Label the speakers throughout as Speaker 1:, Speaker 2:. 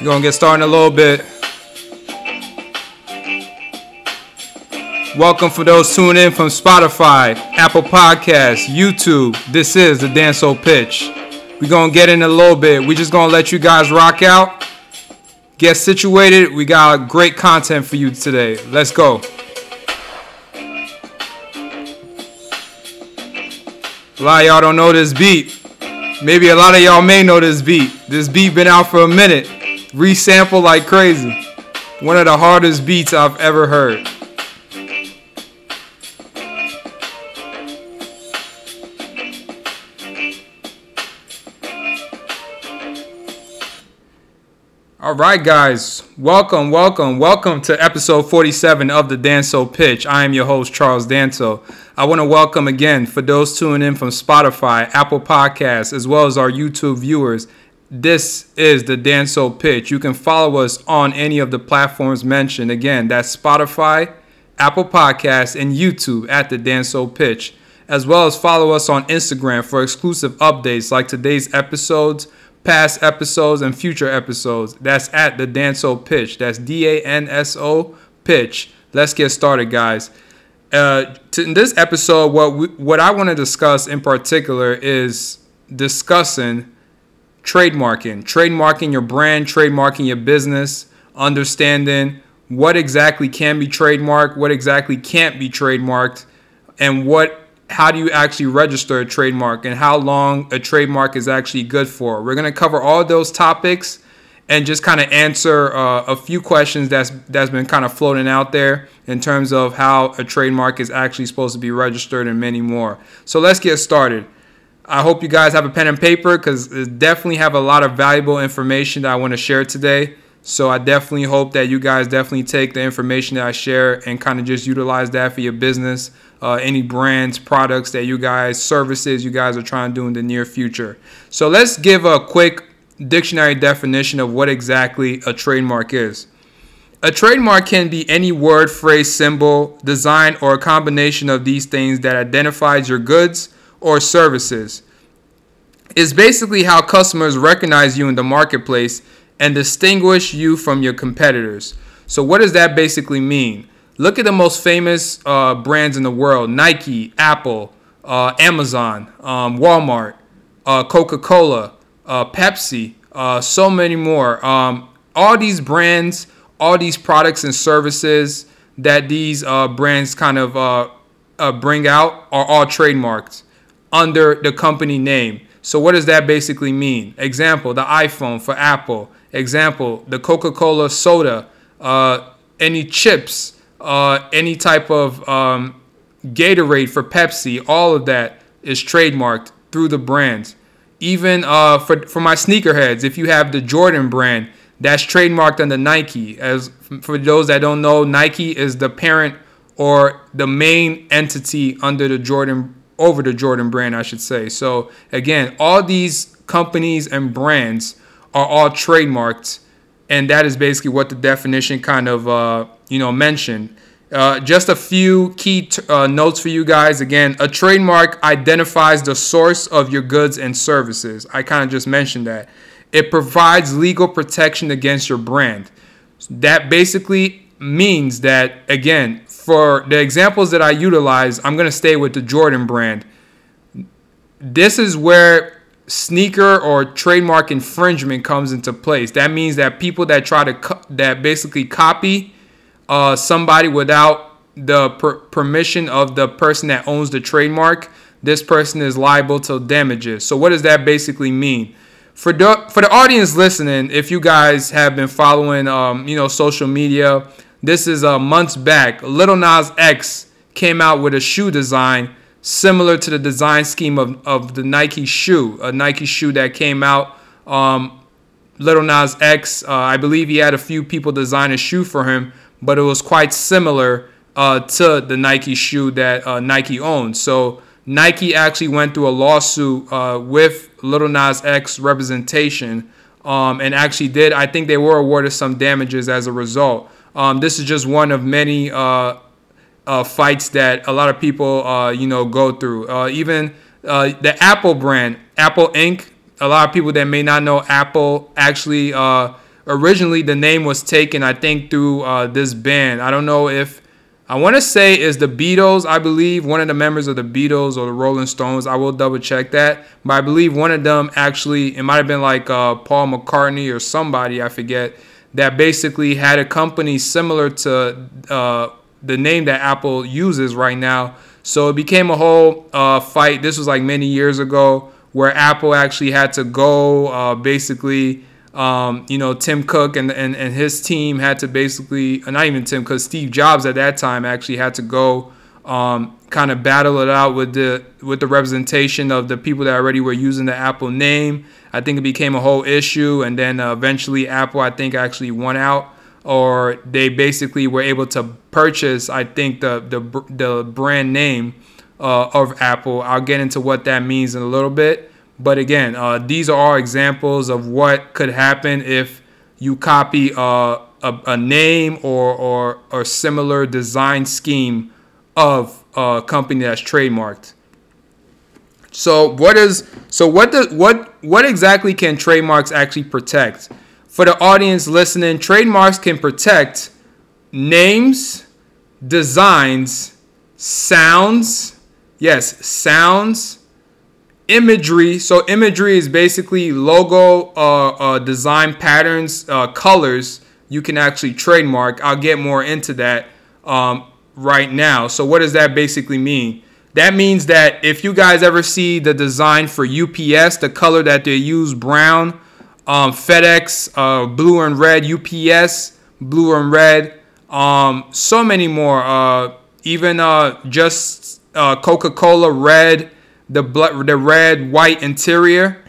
Speaker 1: We're gonna get started in a little bit. Welcome for those tuning in from Spotify, Apple Podcasts, YouTube. This is the Danso Pitch. We're gonna get in a little bit. we just gonna let you guys rock out. Get situated. We got great content for you today. Let's go. A lot of y'all don't know this beat. Maybe a lot of y'all may know this beat. This beat been out for a minute. Resample like crazy. One of the hardest beats I've ever heard. All right, guys, welcome, welcome, welcome to episode 47 of the Danso Pitch. I am your host, Charles Danso. I want to welcome again for those tuning in from Spotify, Apple Podcasts, as well as our YouTube viewers. This is the Danso Pitch. You can follow us on any of the platforms mentioned. Again, that's Spotify, Apple Podcasts, and YouTube at the Danso Pitch, as well as follow us on Instagram for exclusive updates like today's episodes past episodes and future episodes. That's at the Danso Pitch. That's D A N S O Pitch. Let's get started, guys. Uh, in this episode, what we, what I want to discuss in particular is discussing trademarking, trademarking your brand, trademarking your business, understanding what exactly can be trademarked, what exactly can't be trademarked, and what how do you actually register a trademark and how long a trademark is actually good for. We're going to cover all those topics and just kind of answer uh, a few questions that's that's been kind of floating out there in terms of how a trademark is actually supposed to be registered and many more. So let's get started. I hope you guys have a pen and paper because definitely have a lot of valuable information that I want to share today. So I definitely hope that you guys definitely take the information that I share and kind of just utilize that for your business uh, any brands, products that you guys, services you guys are trying to do in the near future. So let's give a quick dictionary definition of what exactly a trademark is. A trademark can be any word, phrase, symbol, design, or a combination of these things that identifies your goods or services. It's basically how customers recognize you in the marketplace and distinguish you from your competitors. So, what does that basically mean? Look at the most famous uh, brands in the world Nike, Apple, uh, Amazon, um, Walmart, uh, Coca Cola, uh, Pepsi, uh, so many more. Um, all these brands, all these products and services that these uh, brands kind of bring out are all trademarked under the company name. So, what does that basically mean? Example, the iPhone for Apple. Example, the Coca Cola soda, any chips uh, any type of um, Gatorade for Pepsi, all of that is trademarked through the brands. Even uh, for for my sneakerheads, if you have the Jordan brand, that's trademarked under Nike. As for those that don't know, Nike is the parent or the main entity under the Jordan over the Jordan brand, I should say. So again, all these companies and brands are all trademarked, and that is basically what the definition kind of uh, you know, mentioned. Uh, just a few key t- uh, notes for you guys. Again, a trademark identifies the source of your goods and services. I kind of just mentioned that. It provides legal protection against your brand. That basically means that, again, for the examples that I utilize, I'm going to stay with the Jordan brand. This is where sneaker or trademark infringement comes into place. That means that people that try to, co- that basically copy, uh, somebody without the per- permission of the person that owns the trademark, this person is liable to damages. So what does that basically mean? For the for the audience listening, if you guys have been following, um, you know, social media, this is uh, months back. Lil Nas X came out with a shoe design similar to the design scheme of, of the Nike shoe, a Nike shoe that came out. Um, Lil Nas X, uh, I believe he had a few people design a shoe for him, but it was quite similar uh, to the Nike shoe that uh, Nike owns. So Nike actually went through a lawsuit uh, with Lil Nas X representation um, and actually did, I think they were awarded some damages as a result. Um, this is just one of many uh, uh, fights that a lot of people, uh, you know, go through. even the Apple brand, Apple Inc., a lot of people that may not know Apple actually originally the name was taken, I think, through uh, this band. I don't know if I want to say is the Beatles. I believe one of the members of the Beatles or the Rolling Stones. I will double check that, but I believe one of them actually it might have been like uh, Paul McCartney or somebody I forget that basically had a company similar to uh, the name that Apple uses right now. So it became a whole uh, fight. This was like many years ago where Apple actually had to go uh, basically um, you know, Tim Cook and, and, and his team had to basically, uh, not even Tim, because Steve Jobs at that time actually had to go um, kind of battle it out with the with the representation of the people that already were using the Apple name. I think it became a whole issue, and then uh, eventually Apple, I think, actually won out, or they basically were able to purchase, I think, the the the brand name uh, of Apple. I'll get into what that means in a little bit. But again, uh, these are all examples of what could happen if you copy uh, a, a, name or, or, or similar design scheme of a company that's trademarked. So what is so what does what what exactly can trademarks actually protect? For the audience listening, trademarks can protect names, designs, sounds, yes, sounds, imagery. So imagery is basically logo, uh, uh, design patterns, uh, colors. You can actually trademark. I'll get more into that um, right now. So what does that basically mean? That means that if you guys ever see the design for UPS, the color that they use, brown, um, FedEx, uh, blue and red, UPS, blue and red, um, so many more. Uh, even uh, just Coca-Cola, red the blood, the red, white interior,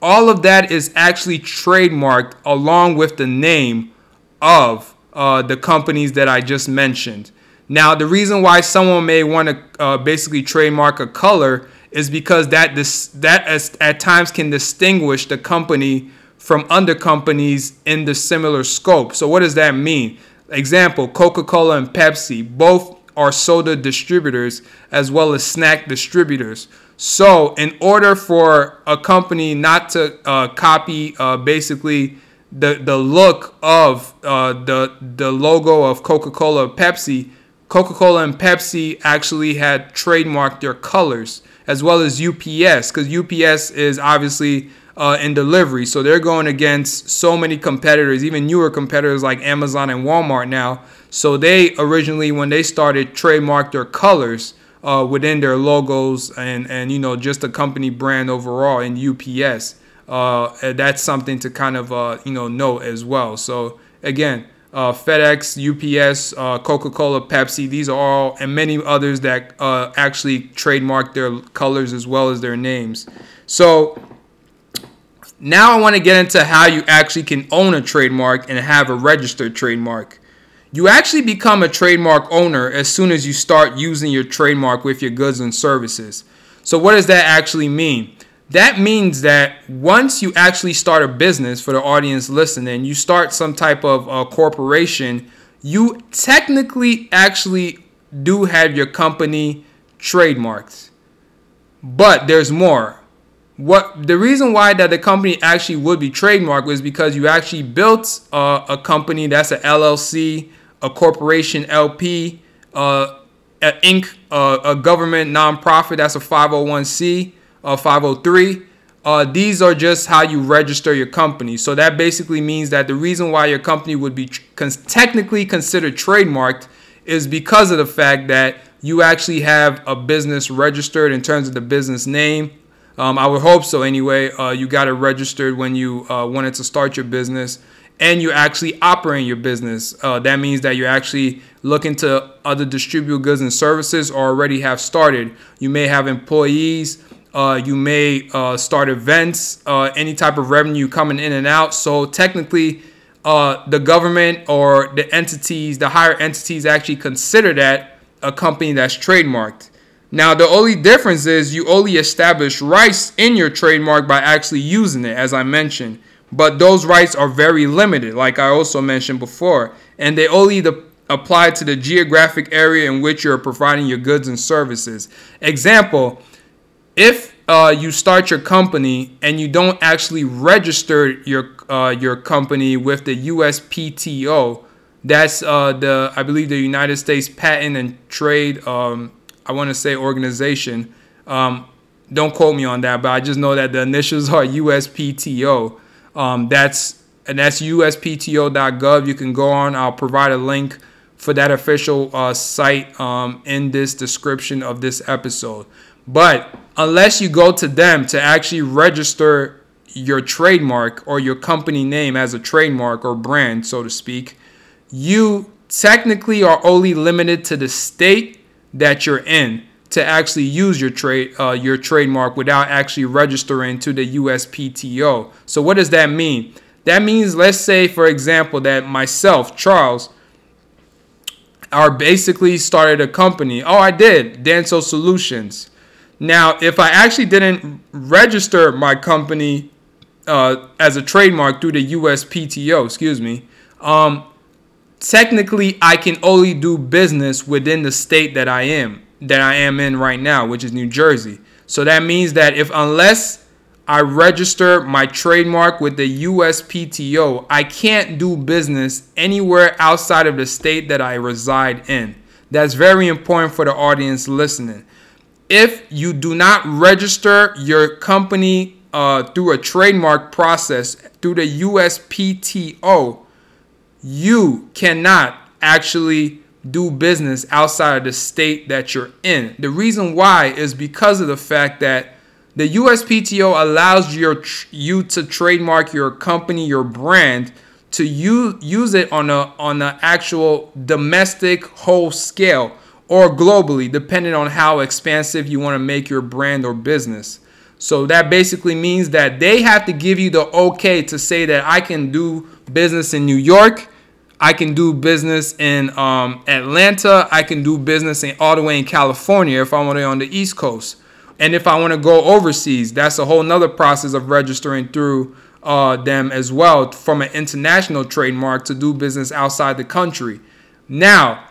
Speaker 1: all of that is actually trademarked along with the name of uh, the companies that I just mentioned. Now, the reason why someone may want to uh, basically trademark a color is because that this, that as, at times can distinguish the company from other companies in the similar scope. So, what does that mean? Example: Coca-Cola and Pepsi both are soda distributors as well as snack distributors. So, in order for a company not to uh, copy uh, basically the, the look of uh, the, the logo of Coca Cola Pepsi, Coca Cola and Pepsi actually had trademarked their colors as well as UPS because UPS is obviously uh, in delivery. So they're going against so many competitors, even newer competitors like Amazon and Walmart now. So they originally, when they started, trademarked their colors uh, within their logos and and you know just the company brand overall in UPS. Uh, that's something to kind of uh, you know note as well. So again, uh, FedEx, UPS, uh, Coca-Cola, Pepsi, these are all and many others that uh, actually trademark their colors as well as their names. So now I want to get into how you actually can own a trademark and have a registered trademark. You actually become a trademark owner as soon as you start using your trademark with your goods and services. So, what does that actually mean? That means that once you actually start a business for the audience listening, you start some type of uh, corporation, you technically actually do have your company trademarked. But there's more. What the reason why that the company actually would be trademarked was because you actually built a company that's an LLC a corporation LP, uh, an Inc., uh, a government nonprofit that's a 501c, a 503. Uh, these are just how you register your company. So that basically means that the reason why your company would be tr- technically considered trademarked is because of the fact that you actually have a business registered in terms of the business name. Um, I would hope so anyway. Uh, you got it registered when you uh, wanted to start your business and you're actually operating your business. Uh, that means that you're actually looking to other distribute goods and services or already have started. You may have employees. Uh, you may uh, start events, uh, any type of revenue coming in and out. So technically, uh, the government or the entities, the higher entities, actually consider that a company that's trademarked. Now, the only difference is you only establish rights in your trademark by actually using it, as I mentioned. But those rights are very limited, like I also mentioned before, and they only apply to the geographic area in which you're providing your goods and services. Example, if uh, you start your company and you don't actually register your uh, your company with the USPTO. That's uh, the I believe the United States Patent and Trade. Um, I want to say organization. Um, don't quote me on that, but I just know that the initials are USPTO. Um, that's and that's USPTO.gov. You can go on. I'll provide a link for that official uh, site um, in this description of this episode. But unless you go to them to actually register your trademark or your company name as a trademark or brand, so to speak, you technically are only limited to the state that you're in to actually use your trade uh, your trademark without actually registering to the USPTO. So what does that mean? That means let's say for example that myself, Charles, are basically started a company. Oh, I did, Danso Solutions. Now, if I actually didn't register my company uh, as a trademark through the USPTO, excuse me, um, technically I can only do business within the state that I am that I am in right now, which is New Jersey. So that means that if unless I register my trademark with the USPTO, I can't do business anywhere outside of the state that I reside in. That's very important for the audience listening. If you do not register your company uh, through a trademark process through the USPTO, you cannot actually do business outside of the state that you're in. The reason why is because of the fact that the USPTO allows your you to trademark your company, your brand, to use use it on a on an actual domestic whole scale or globally, depending on how expansive you want to make your brand or business. So that basically means that they have to give you the okay to say that I can do business in New York, I can do business in um, Atlanta. I can do business in all the way in California if I want to on the East Coast. And if I want to go overseas, that's a whole nother process of registering through uh, them as well from an international trademark to do business outside the country. Now,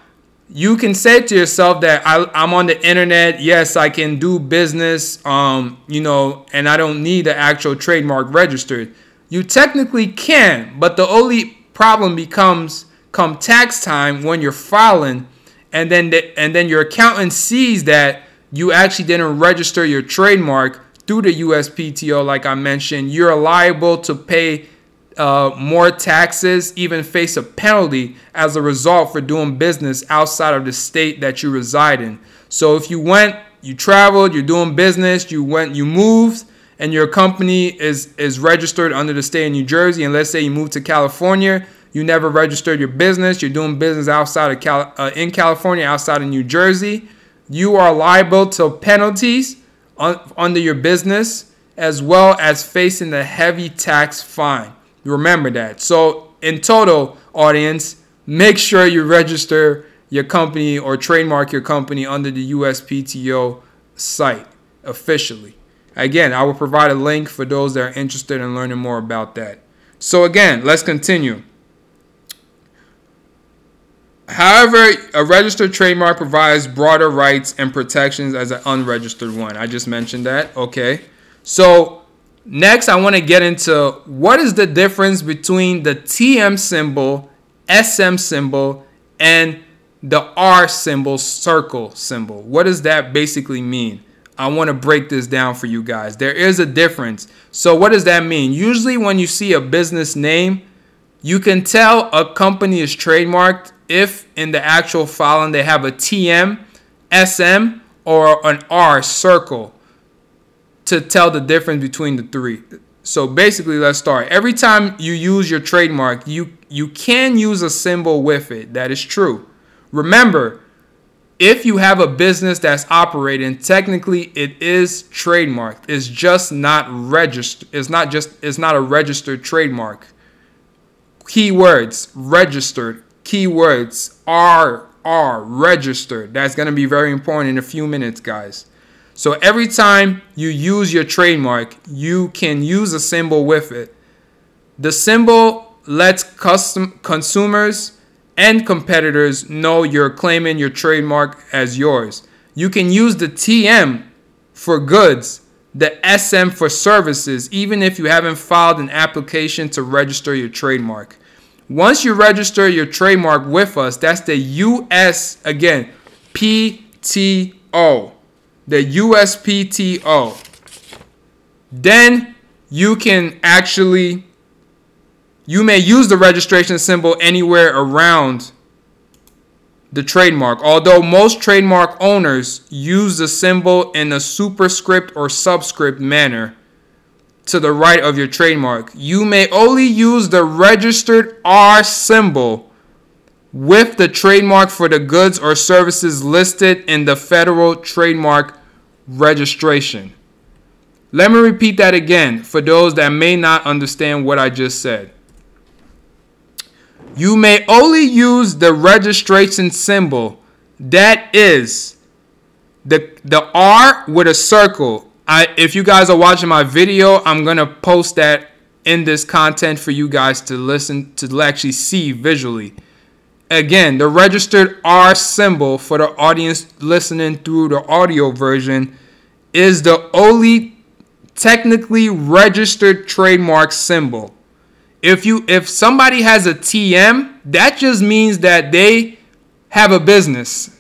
Speaker 1: you can say to yourself that I, am on the internet. Yes, I can do business, um, you know, and I don't need the actual trademark registered. You technically can, but the only problem becomes come tax time when you're filing and then the, and then your accountant sees that you actually didn't register your trademark through the USPTO like I mentioned you're liable to pay uh, more taxes even face a penalty as a result for doing business outside of the state that you reside in so if you went you traveled you're doing business you went you moved and your company is is registered under the state of New Jersey, and let's say you moved to California, you never registered your business, you're doing business outside of Cal- uh, in California, outside of New Jersey, you are liable to penalties un- under your business as well as facing a heavy tax fine. Remember that. So, in total, audience, make sure you register your company or trademark your company under the USPTO site officially. Again, I will provide a link for those that are interested in learning more about that. So, again, let's continue. However, a registered trademark provides broader rights and protections as an unregistered one. I just mentioned that. Okay. So, next, I want to get into what is the difference between the TM symbol, SM symbol, and the R symbol, circle symbol. What does that basically mean? I want to break this down for you guys. There is a difference. So, what does that mean? Usually, when you see a business name, you can tell a company is trademarked if in the actual filing they have a TM, SM, or an R circle to tell the difference between the three. So basically, let's start. Every time you use your trademark, you you can use a symbol with it. That is true. Remember, if you have a business that's operating, technically it is trademarked. It's just not registered. It's not just it's not a registered trademark. Keywords registered. Keywords are are registered. That's going to be very important in a few minutes, guys. So every time you use your trademark, you can use a symbol with it. The symbol lets custom consumers and competitors know you're claiming your trademark as yours. You can use the TM for goods the SM for services, even if you haven't filed an application to register your trademark. Once you register your trademark with us, that's the US, again, PTO, the USPTO. Then you can actually, you may use the registration symbol anywhere around the trademark. Although most trademark owners use the symbol in a superscript or subscript manner to the right of your trademark, you may only use the registered R symbol with the trademark for the goods or services listed in the federal trademark registration. Let me repeat that again for those that may not understand what I just said. You may only use the registration symbol that is the the R with a circle. I if you guys are watching my video, I'm going to post that in this content for you guys to listen to actually see visually. Again, the registered R symbol for the audience listening through the audio version is the only technically registered trademark symbol if you if somebody has a TM, that just means that they have a business.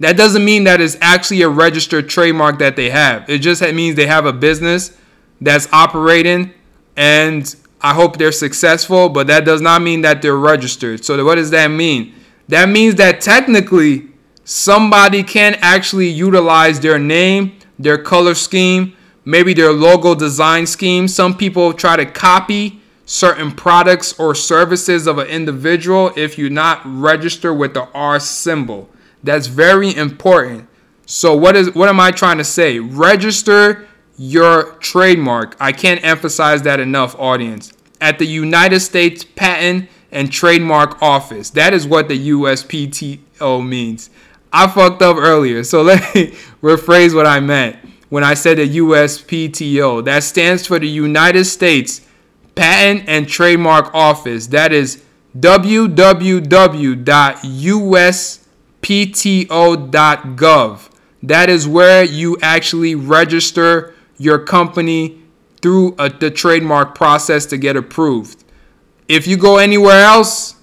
Speaker 1: That doesn't mean that it's actually a registered trademark that they have. It just means they have a business that's operating and I hope they're successful, but that does not mean that they're registered. So what does that mean? That means that technically somebody can actually utilize their name, their color scheme, maybe their logo design scheme. Some people try to copy certain products or services of an individual if you not register with the R symbol. That's very important. So what is what am I trying to say? Register your trademark. I can't emphasize that enough, audience. At the United States Patent and Trademark Office. That is what the USPTO means. I fucked up earlier, so let me rephrase what I meant when I said the USPTO. That stands for the United States Patent and Trademark Office. That is www.uspto.gov. That is where you actually register your company through a, the trademark process to get approved. If you go anywhere else,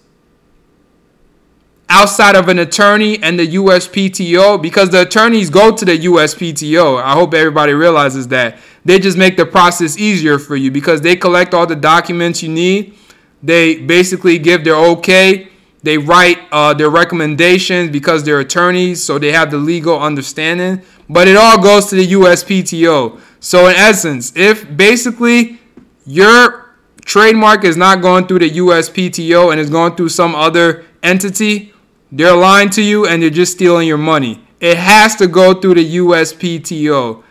Speaker 1: outside of an attorney and the USPTO, because the attorneys go to the USPTO, I hope everybody realizes that they just make the process easier for you because they collect all the documents you need. They basically give their okay. They write uh, their recommendations because they're attorneys, so they have the legal understanding. But it all goes to the USPTO. So, in essence, if basically your trademark is not going through the USPTO and is going through some other entity, they're lying to you and they're just stealing your money. It has to go through the USPTO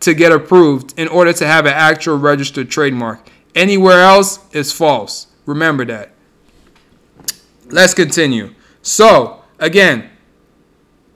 Speaker 1: to get approved in order to have an actual registered trademark. Anywhere else is false. Remember that. Let's continue. So, again,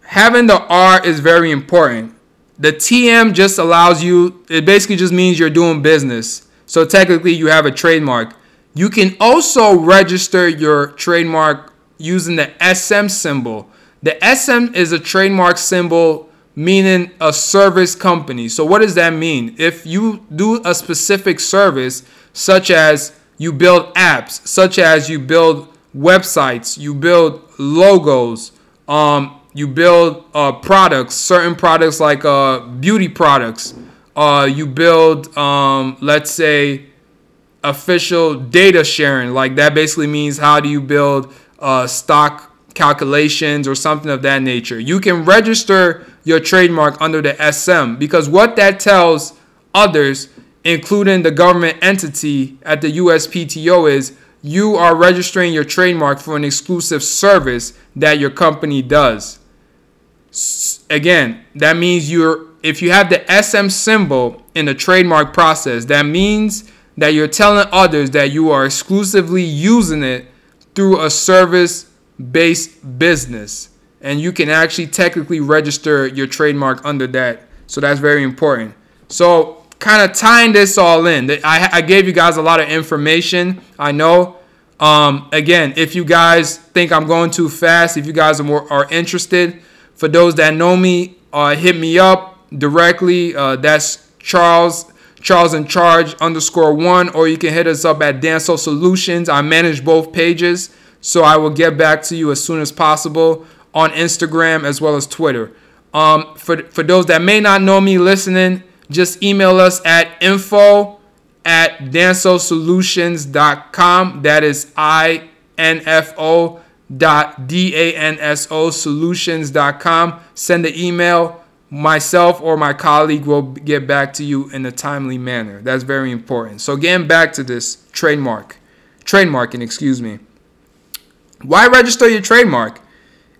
Speaker 1: having the R is very important. The TM just allows you, it basically just means you're doing business. So, technically, you have a trademark. You can also register your trademark using the SM symbol. The SM is a trademark symbol meaning a service company. So, what does that mean? If you do a specific service, such as you build apps, such as you build websites, you build logos, um, you build uh, products, certain products like uh, beauty products, uh, you build, um, let's say, official data sharing. Like that basically means how do you build uh, stock calculations or something of that nature. You can register your trademark under the SM because what that tells others, including the government entity at the USPTO, is you are registering your trademark for an exclusive service that your company does. Again, that means you're if you have the SM symbol in the trademark process, that means that you're telling others that you are exclusively using it through a service based business and you can actually technically register your trademark under that. So that's very important. So kind of tying this all in, I, I gave you guys a lot of information. I know. Um, again, if you guys think I'm going too fast, if you guys are more are interested, for those that know me, uh, hit me up directly. Uh, that's Charles Charles in Charge underscore one, or you can hit us up at Danso Solutions. I manage both pages, so I will get back to you as soon as possible on Instagram as well as Twitter. Um, for, for those that may not know me listening, just email us at info at dansosolutions.com. That is I N F O dot D A N S O solutions.com. Send the email myself or my colleague will get back to you in a timely manner. That's very important. So getting back to this trademark, trademarking, excuse me. Why register your trademark?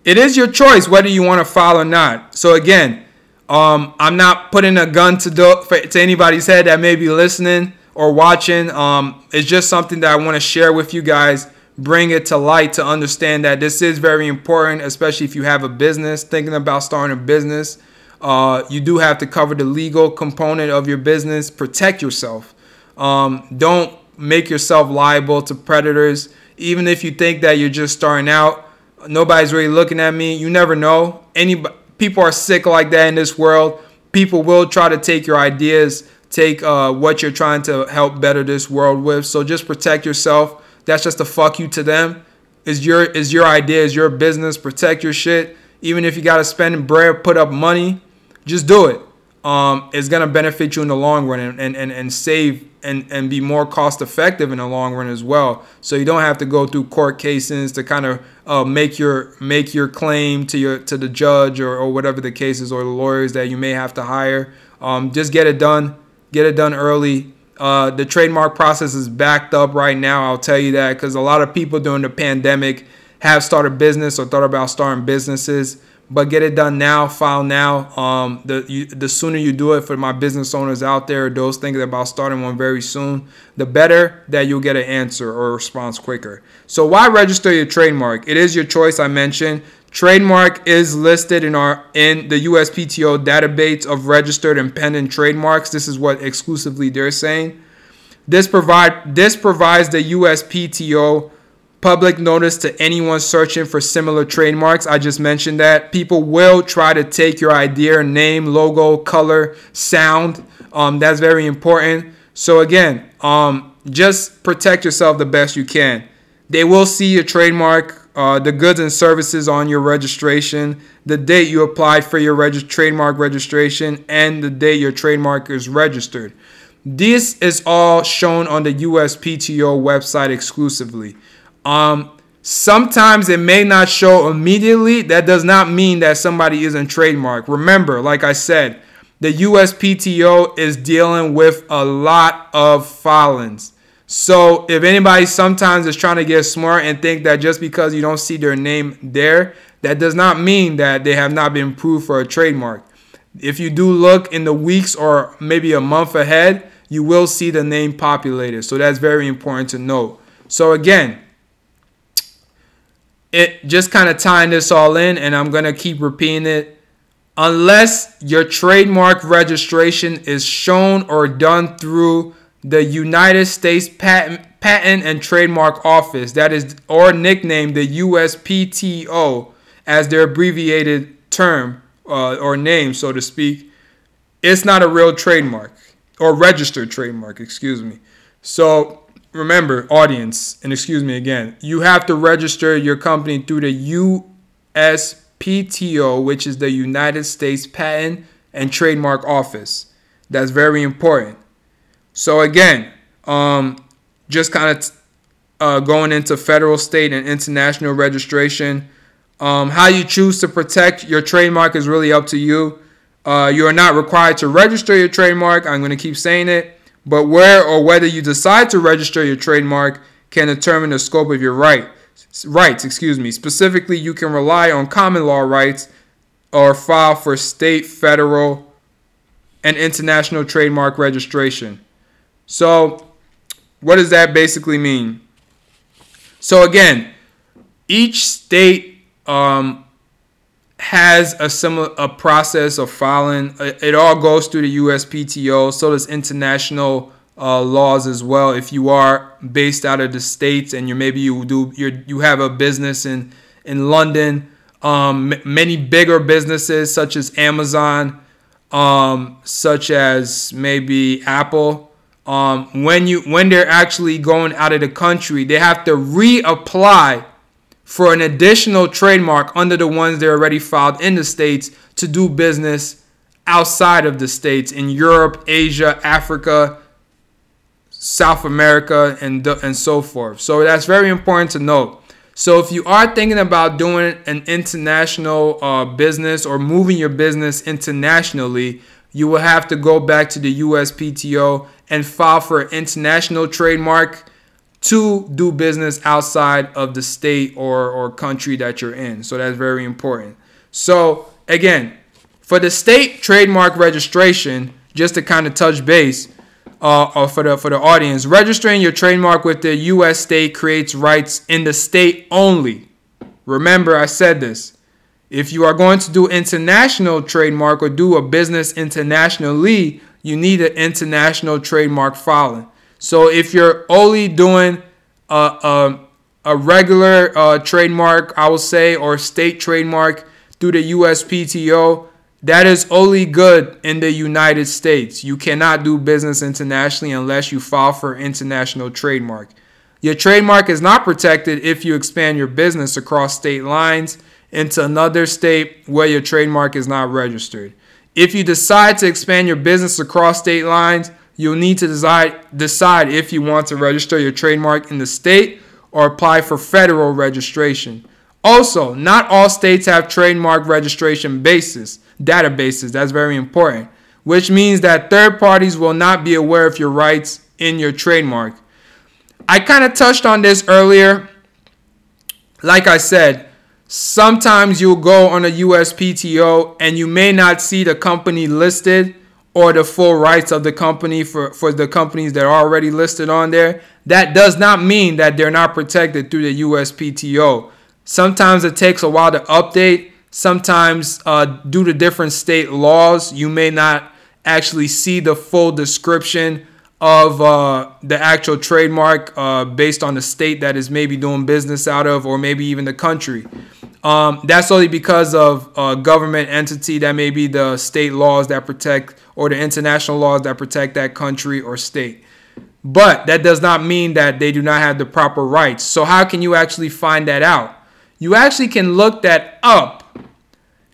Speaker 1: It is your choice whether you want to file or not. So again, um, I'm not putting a gun to do, to anybody's head that may be listening or watching. Um, it's just something that I want to share with you guys. Bring it to light to understand that this is very important, especially if you have a business, thinking about starting a business. Uh, you do have to cover the legal component of your business. Protect yourself. Um, don't make yourself liable to predators. Even if you think that you're just starting out, nobody's really looking at me. You never know. Any people are sick like that in this world. People will try to take your ideas, take uh, what you're trying to help better this world with. So just protect yourself. That's just a fuck you to them. Is your is your idea, is your business. Protect your shit. Even if you gotta spend bread, put up money, just do it. Um, it's gonna benefit you in the long run and, and, and, and save and, and be more cost effective in the long run as well. So you don't have to go through court cases to kind of uh, make your make your claim to your to the judge or, or whatever the cases or the lawyers that you may have to hire. Um, just get it done. Get it done early. Uh, the trademark process is backed up right now. I'll tell you that because a lot of people during the pandemic have started business or thought about starting businesses but get it done now. File now. Um, the you, the sooner you do it for my business owners out there, those thinking about starting one very soon, the better that you'll get an answer or response quicker. So why register your trademark? It is your choice. I mentioned trademark is listed in our in the USPTO database of registered and pending trademarks. This is what exclusively they're saying. This provide this provides the USPTO public notice to anyone searching for similar trademarks. I just mentioned that people will try to take your idea, name, logo, color, sound. Um, that's very important. So again, um, just protect yourself the best you can. They will see your trademark, uh, the goods and services on your registration, the date you applied for your reg- trademark registration, and the date your trademark is registered. This is all shown on the USPTO website exclusively. Um, sometimes it may not show immediately. That does not mean that somebody isn't trademark. Remember, like I said, the USPTO is dealing with a lot of filings. So if anybody sometimes is trying to get smart and think that just because you don't see their name there, that does not mean that they have not been approved for a trademark. If you do look in the weeks or maybe a month ahead, you will see the name populated. So that's very important to note. So again, it just kind of tying this all in, and I'm gonna keep repeating it. Unless your trademark registration is shown or done through the United States Patent, Patent and Trademark Office, that is, or nicknamed the USPTO as their abbreviated term uh, or name, so to speak, it's not a real trademark or registered trademark, excuse me. So remember, audience, and excuse me again, you have to register your company through the USPTO, which is the United States Patent and Trademark Office. That's very important. So again, um, just kind of uh, going into federal, state, and international registration. Um, how you choose to protect your trademark is really up to you. Uh, you are not required to register your trademark. I'm going to keep saying it but where or whether you decide to register your trademark can determine the scope of your right rights. Excuse me. Specifically, you can rely on common law rights or file for state, federal, and international trademark registration. So, what does that basically mean? So again, each state um, has a similar a process of filing. It all goes through the USPTO. So does international uh, laws as well. If you are based out of the states and you maybe you do you you have a business in in London, um, many bigger businesses such as Amazon, um, such as maybe Apple. Um, when you when they're actually going out of the country, they have to reapply for an additional trademark under the ones they're already filed in the states to do business outside of the states in Europe, Asia, Africa, South America, and and so forth. So that's very important to note. So if you are thinking about doing an international uh, business or moving your business internationally, you will have to go back to the USPTO and file for an international trademark to do business outside of the state or, or country that you're in. So that's very important. So again, for the state trademark registration, just to kind of touch base, uh, for the for the audience, registering your trademark with the U.S. state creates rights in the state only. Remember, I said this. If you are going to do international trademark or do a business internationally, you need an international trademark filing. So if you're only doing a, a, a regular uh, trademark, I will say, or state trademark through the USPTO, that is only good in the United States. You cannot do business internationally unless you file for international trademark. Your trademark is not protected if you expand your business across state lines into another state where your trademark is not registered. If you decide to expand your business across state lines, you'll need to decide, decide if you want to register your trademark in the state or apply for federal registration. Also, not all states have trademark registration bases databases. That's very important, which means that third parties will not be aware of your rights in your trademark. I kind of touched on this earlier. Like I said, sometimes you'll go on a USPTO and you may not see the company listed or the full rights of the company for, for the companies that are already listed on there. That does not mean that they're not protected through the USPTO. Sometimes it takes a while to update Sometimes, uh, due to different state laws, you may not actually see the full description of uh, the actual trademark uh, based on the state that is maybe doing business out of, or maybe even the country. Um, that's only because of a government entity that may be the state laws that protect, or the international laws that protect that country or state. But that does not mean that they do not have the proper rights. So, how can you actually find that out? You actually can look that up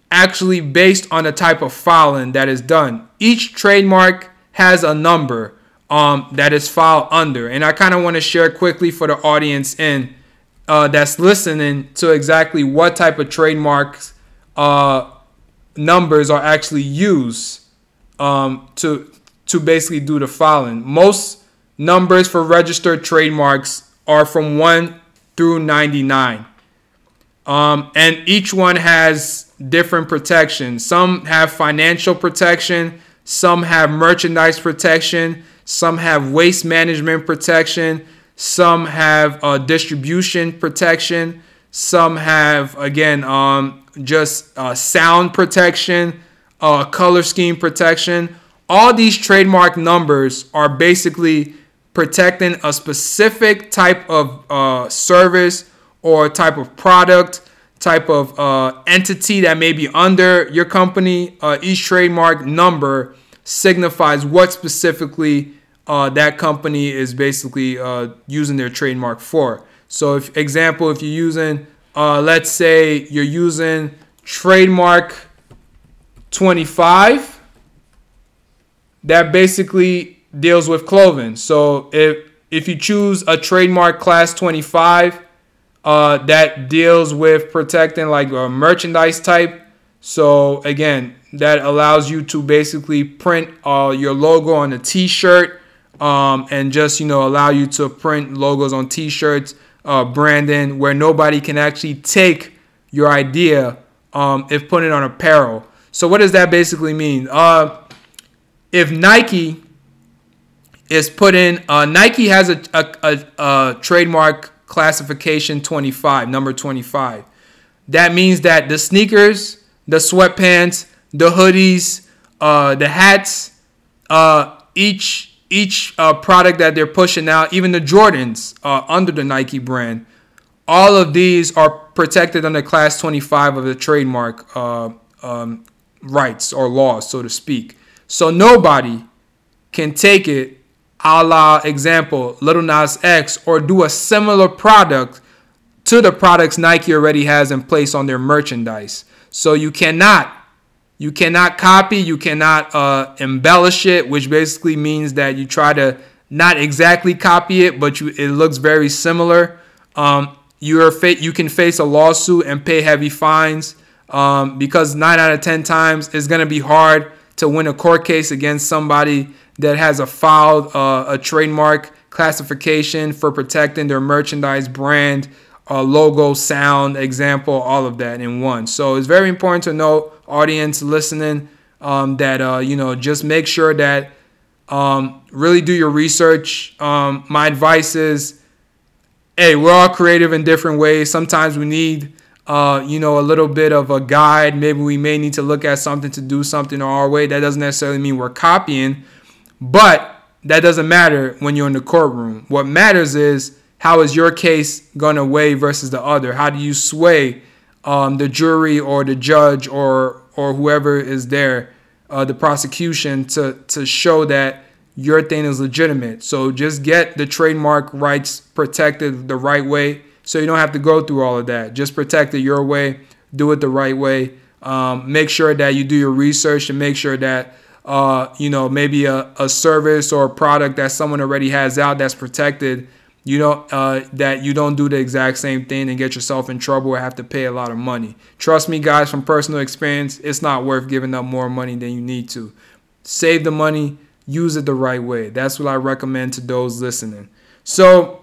Speaker 1: actually based on the type of filing that is done. Each trademark has a number um, that is filed under, and I kind of want to share quickly for the audience in uh, that's listening to exactly what type of trademarks uh, numbers are actually used um, to to basically do the filing. Most numbers for registered trademarks are from one through ninety nine. Um, and each one has different protection. Some have financial protection, some have merchandise protection, some have waste management protection, some have uh, distribution protection, some have, again, um, just uh, sound protection, uh, color scheme protection. All these trademark numbers are basically protecting a specific type of uh, service or type of product, type of uh, entity that may be under your company. Uh, each trademark number signifies what specifically uh, that company is basically uh, using their trademark for. So, if example, if you're using, uh, let's say you're using trademark 25, that basically deals with clothing. So, if if you choose a trademark class 25 uh, that deals with protecting like a merchandise type. So again, that allows you to basically print uh, your logo on a T-shirt um, and just you know allow you to print logos on T-shirts, uh, branding where nobody can actually take your idea um, if put it on apparel. So what does that basically mean? Uh, if Nike is put in, uh, Nike has a, a, a, a trademark classification 25, number 25. That means that the sneakers, the sweatpants, the hoodies, uh, the hats, uh, each each uh, product that they're pushing out, even the Jordans uh, under the Nike brand, all of these are protected under Class 25 of the trademark uh, um, rights or laws, so to speak. So nobody can take it a la example Lil Nas X or do a similar product to the products Nike already has in place on their merchandise. So you cannot you cannot copy, you cannot uh, embellish it, which basically means that you try to not exactly copy it, but you, it looks very similar. Um, you are fa- you can face a lawsuit and pay heavy fines um, because nine out of ten times it's gonna be hard to win a court case against somebody that has a filed uh, a trademark classification for protecting their merchandise brand, uh, logo, sound, example, all of that in one. So it's very important to know, audience listening, um, that uh, you know just make sure that um, really do your research. Um, my advice is, hey, we're all creative in different ways. Sometimes we need uh, you know, a little bit of a guide. Maybe we may need to look at something to do something our way. That doesn't necessarily mean we're copying, but that doesn't matter when you're in the courtroom. What matters is how is your case going to weigh versus the other? How do you sway um, the jury or the judge or or whoever is there, uh, the prosecution, to to show that your thing is legitimate? So just get the trademark rights protected the right way, so you don't have to go through all of that. Just protect it your way, do it the right way. Um, make sure that you do your research and make sure that uh, you know, maybe a, a service or a product that someone already has out that's protected, you don't uh, that you don't do the exact same thing and get yourself in trouble or have to pay a lot of money. Trust me, guys, from personal experience, it's not worth giving up more money than you need to. Save the money, use it the right way. That's what I recommend to those listening. So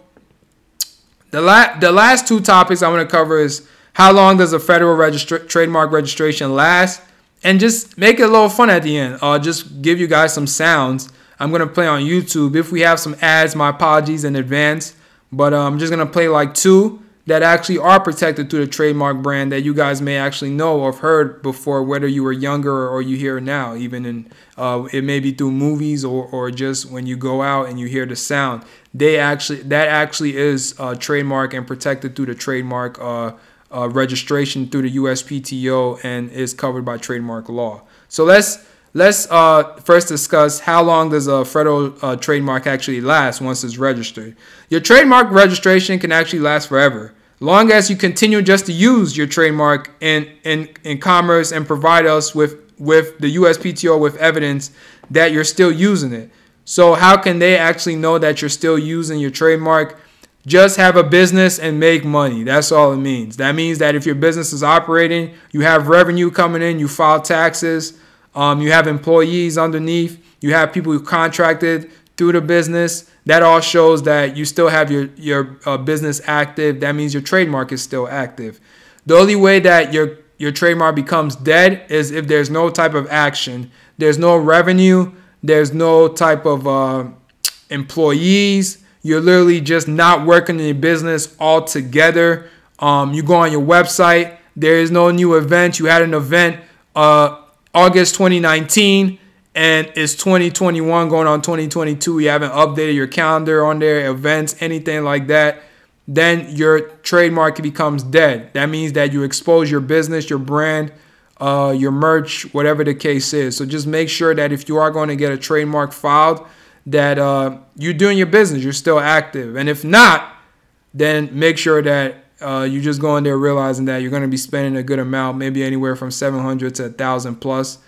Speaker 1: the la- the last two topics I want to cover is how long does a federal registra- trademark registration last? and just make it a little fun at the end. i'll just give you guys some sounds. I'm gonna play on YouTube. If we have some ads, my apologies in advance. But uh, I'm just gonna play like two that actually are protected through the trademark brand that you guys may actually know or have heard before, whether you were younger or you hear now. Even in uh, it may be through movies or, or just when you go out and you hear the sound. They actually that actually is uh, trademark and protected through the trademark uh, uh, registration through the USPTO and is covered by trademark law. So let's let's uh, first discuss how long does a federal uh, trademark actually last once it's registered. Your trademark registration can actually last forever, long as you continue just to use your trademark in in, in commerce and provide us with with the USPTO with evidence that you're still using it. So how can they actually know that you're still using your trademark? just have a business and make money. That's all it means. That means that if your business is operating, you have revenue coming in, you file taxes, um, you have employees underneath, you have people who contracted through the business. That all shows that you still have your your uh, business active. That means your trademark is still active. The only way that your your trademark becomes dead is if there's no type of action, there's no revenue, there's no type of uh, employees you're literally just not working in your business altogether. Um, you go on your website. There is no new event. You had an event uh, August 2019 and it's 2021 going on 2022. You haven't updated your calendar on there, events, anything like that. Then your trademark becomes dead. That means that you expose your business, your brand, uh, your merch, whatever the case is. So just make sure that if you are going to get a trademark filed, that uh, you're doing your business, you're still active. And if not, then make sure that uh, you just go in there realizing that you're going to be spending a good amount, maybe anywhere from 700 to 1,000 plus,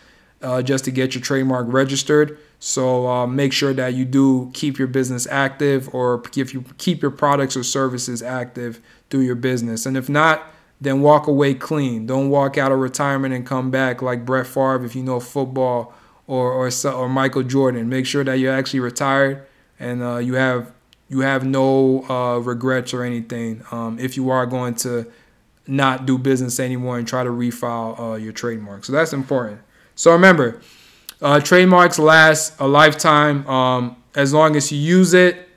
Speaker 1: uh, just to get your trademark registered. So uh, make sure that you do keep your business active, or if you keep your products or services active through your business. And if not, then walk away clean. Don't walk out of retirement and come back like Brett Favre if you know football or or or Michael Jordan. Make sure that you're actually retired and uh, you have you have no uh, regrets or anything um, if you are going to not do business anymore and try to refile uh, your trademark. So that's important. So remember, uh, trademarks last a lifetime um, as long as you use it.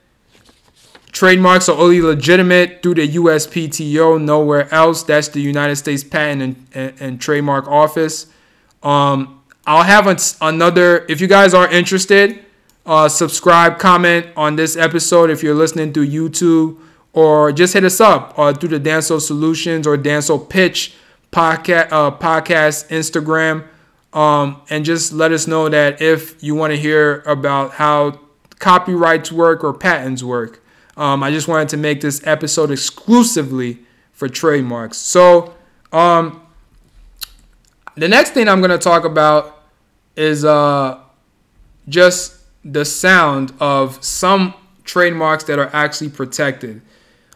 Speaker 1: Trademarks are only legitimate through the USPTO, nowhere else. That's the United States Patent and, and, and Trademark Office. Um, I'll have a, another. If you guys are interested, uh, subscribe, comment on this episode if you're listening through YouTube, or just hit us up uh, through the Danso Solutions or Danso Pitch podcast, uh, podcast Instagram. Um, and just let us know that if you want to hear about how copyrights work or patents work. Um, I just wanted to make this episode exclusively for trademarks. So, um, the next thing I'm going to talk about is uh, just the sound of some trademarks that are actually protected.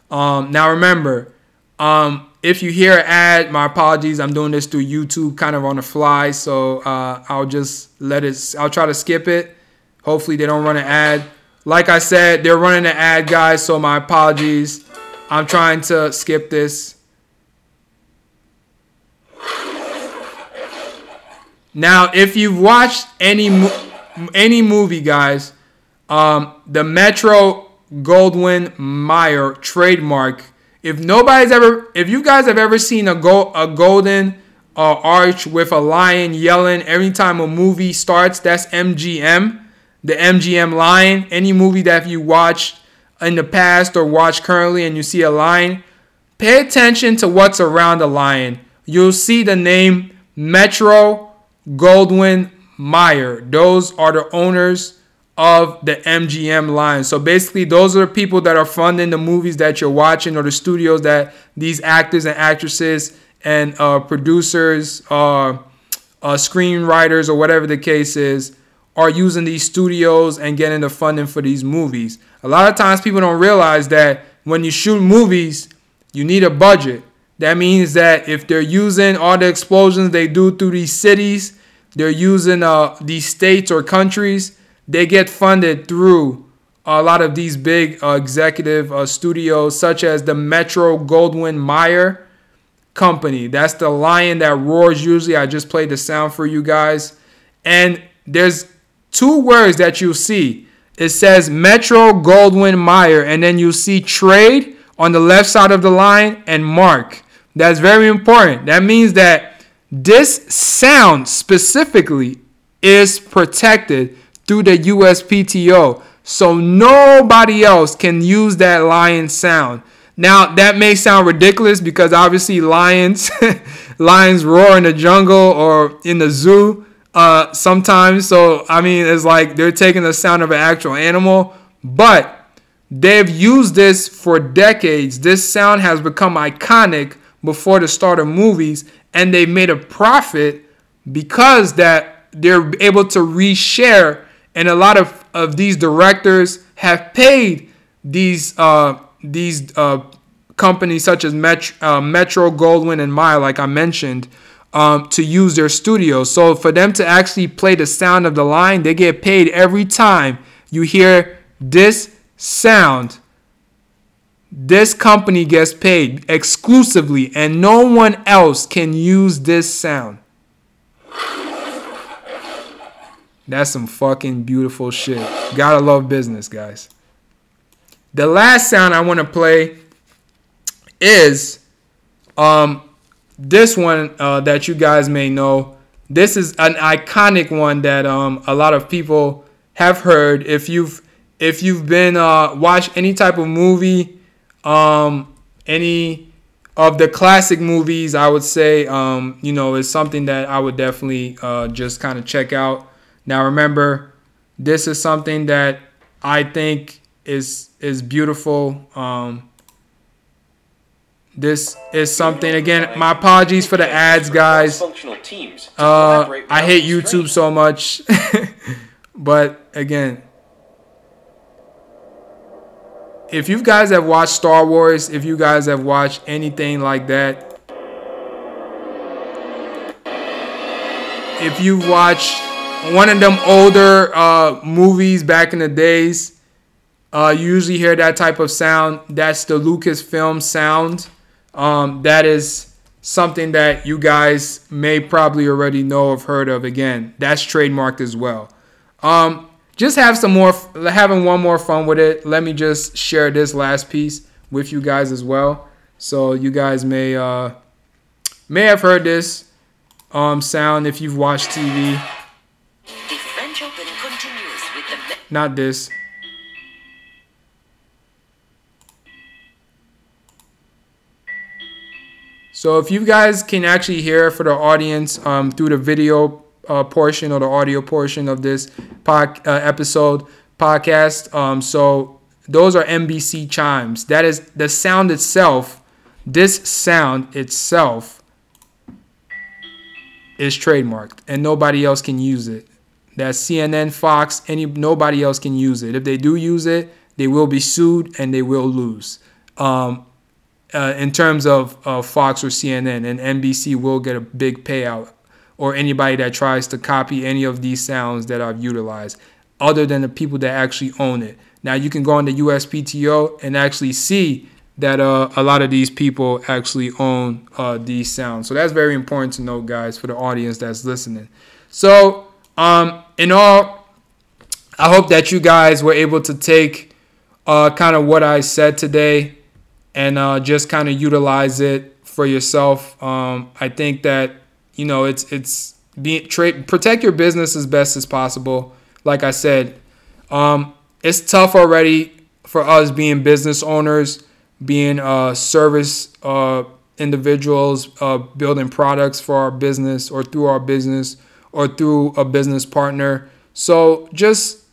Speaker 1: Um, now, remember, um, if you hear an ad, my apologies. I'm doing this through YouTube, kind of on the fly, so uh, I'll just let it. I'll try to skip it. Hopefully, they don't run an ad. Like I said, they're running an ad, guys. So my apologies. I'm trying to skip this. Now, if you've watched any any movie, guys, um, the Metro Goldwyn Mayer trademark. If nobody's ever, if you guys have ever seen a go a golden uh, arch with a lion yelling every time a movie starts, that's MGM, the MGM lion. Any movie that you watched in the past or watch currently and you see a lion, pay attention to what's around the lion. You'll see the name Metro Goldwyn Mayer. Those are the owners of the MGM line. So basically, those are the people that are funding the movies that you're watching or the studios that these actors and actresses and uh, producers, uh, uh, screenwriters, or whatever the case is, are using these studios and getting the funding for these movies. A lot of times, people don't realize that when you shoot movies, you need a budget. That means that if they're using all the explosions they do through these cities, they're using uh, these states or countries, they get funded through a lot of these big uh, executive uh, studios, such as the Metro Goldwyn Mayer Company. That's the lion that roars usually. I just played the sound for you guys. And there's two words that you'll see. It says Metro Goldwyn Mayer, and then you see trade on the left side of the line and mark. That's very important. That means that this sound specifically is protected through the USPTO. So nobody else can use that lion sound. Now that may sound ridiculous because obviously lions lions roar in the jungle or in the zoo uh, sometimes. So I mean it's like they're taking the sound of an actual animal, but they've used this for decades. This sound has become iconic before the start of movies and they made a profit because that they're able to reshare and a lot of, of these directors have paid these uh, these uh, companies such as Metro, uh, Metro Goldwyn and Mayer, like I mentioned, um, to use their studios. So for them to actually play the sound of the line, they get paid every time you hear this sound. This company gets paid exclusively, and no one else can use this sound. That's some fucking beautiful shit. Gotta love business, guys. The last sound I want to play is um this one uh, that you guys may know. This is an iconic one that um a lot of people have heard. If you've if you've been uh watched any type of movie, um any of the classic movies, I would say um you know is something that I would definitely uh just kind of check out. Now remember, this is something that I think is is beautiful. Um, this is something again. My apologies for the ads, guys. Uh, I hate YouTube so much, but again, if you guys have watched Star Wars, if you guys have watched anything like that, if you've watched one of them older uh, movies back in the days, uh, you usually hear that type of sound. That's the Lucasfilm sound. Um, that is something that you guys may probably already know of, heard of. Again, that's trademarked as well. Um, just have some more, having one more fun with it. Let me just share this last piece with you guys as well, so you guys may uh, may have heard this um, sound if you've watched TV. Not this. So if you guys can actually hear for the audience um, through the video uh, portion or the audio portion of this uh, episode podcast. Um, so those are NBC chimes. That is the sound itself. This sound itself is trademarked, and nobody else can use it. That CNN, Fox, any nobody else can use it. If they do use it, they will be sued and they will lose. Um, uh, in terms of uh, Fox or CNN, and NBC will get a big payout, or anybody that tries to copy any of these sounds that I've utilized, other than the people that actually own it. Now you can go on the USPTO and actually see that uh, a lot of these people actually own uh, these sounds. So that's very important to know, guys, for the audience that's listening. So, um, in all, I hope that you guys were able to take uh, kind of what I said today and uh, just kind of utilize it for yourself. Um, I think that you know it's it's being trade protect your business as best as possible. Like I said, um, it's tough already for us being business owners, being uh, service uh, individuals, uh, building products for our business or through our business or through a business partner. So just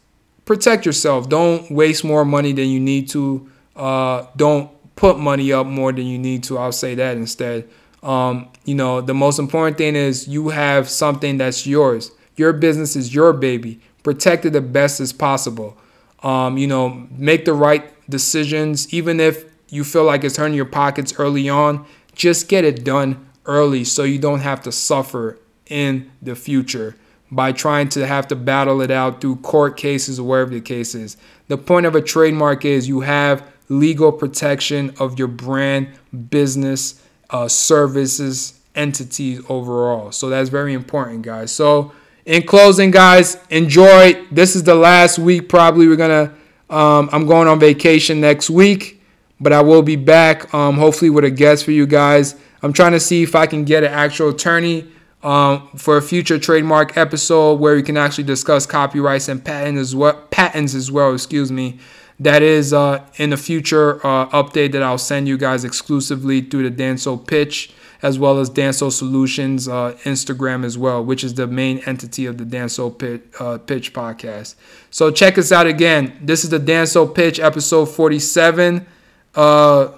Speaker 1: protect yourself. Don't waste more money than you need to. Uh, don't put money up more than you need to. I'll say that instead. Um, you know, the most important thing is you have something that's yours. Your business is your baby. Protect it the best as possible. Um, you know, make the right decisions, even if you feel like it's hurting your pockets early on. Just get it done early so you don't have to suffer in the future by trying to have to battle it out through court cases or wherever the case is. The point of a trademark is you have legal protection of your brand, business, uh, services, entities overall. So that's very important, guys. So, in closing, guys, enjoy. This is the last week. Probably we're gonna. Um, I'm going on vacation next week, but I will be back. Um, hopefully with a guest for you guys. I'm trying to see if I can get an actual attorney um, for a future trademark episode where we can actually discuss copyrights and patent as well, patents as well. Excuse me that is uh, in a future uh, update that I'll send you guys exclusively through the Danso Pitch as well as Danso Solutions uh, Instagram as well, which is the main entity of the Danso Pitch, uh, Pitch podcast. So check us out again. This is the Danso Pitch episode 47. Uh,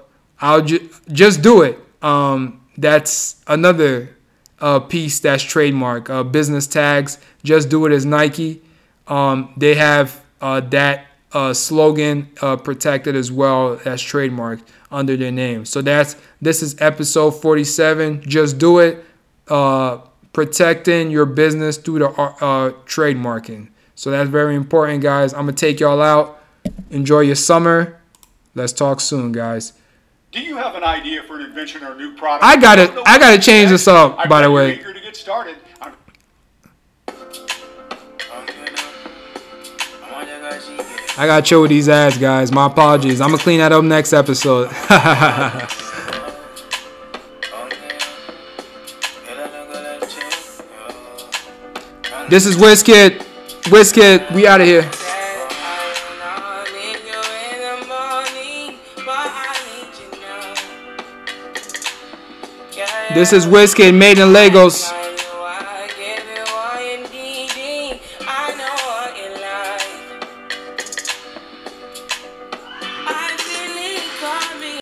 Speaker 1: I'll ju- just do it. Um, that's another uh, piece that's trademark. business tags. Just do it as Nike. Um, they have that uh, slogan uh, protected as well as trademarked under their name. So that's this is episode 47. Just do it. Uh, protecting your business through the uh, trademarking. So that's very important, guys. I'm gonna take y'all out. Enjoy your summer. Let's talk soon, guys.
Speaker 2: Do you have an idea for an invention or a new product?
Speaker 1: I gotta, I gotta change this up. By the way.
Speaker 2: To get started.
Speaker 1: I gotta chill with these ads, guys. My apologies. I'm gonna clean that up next episode. this is Wizkid. Wizkid, we out of here. This is Wizkid made in Lagos.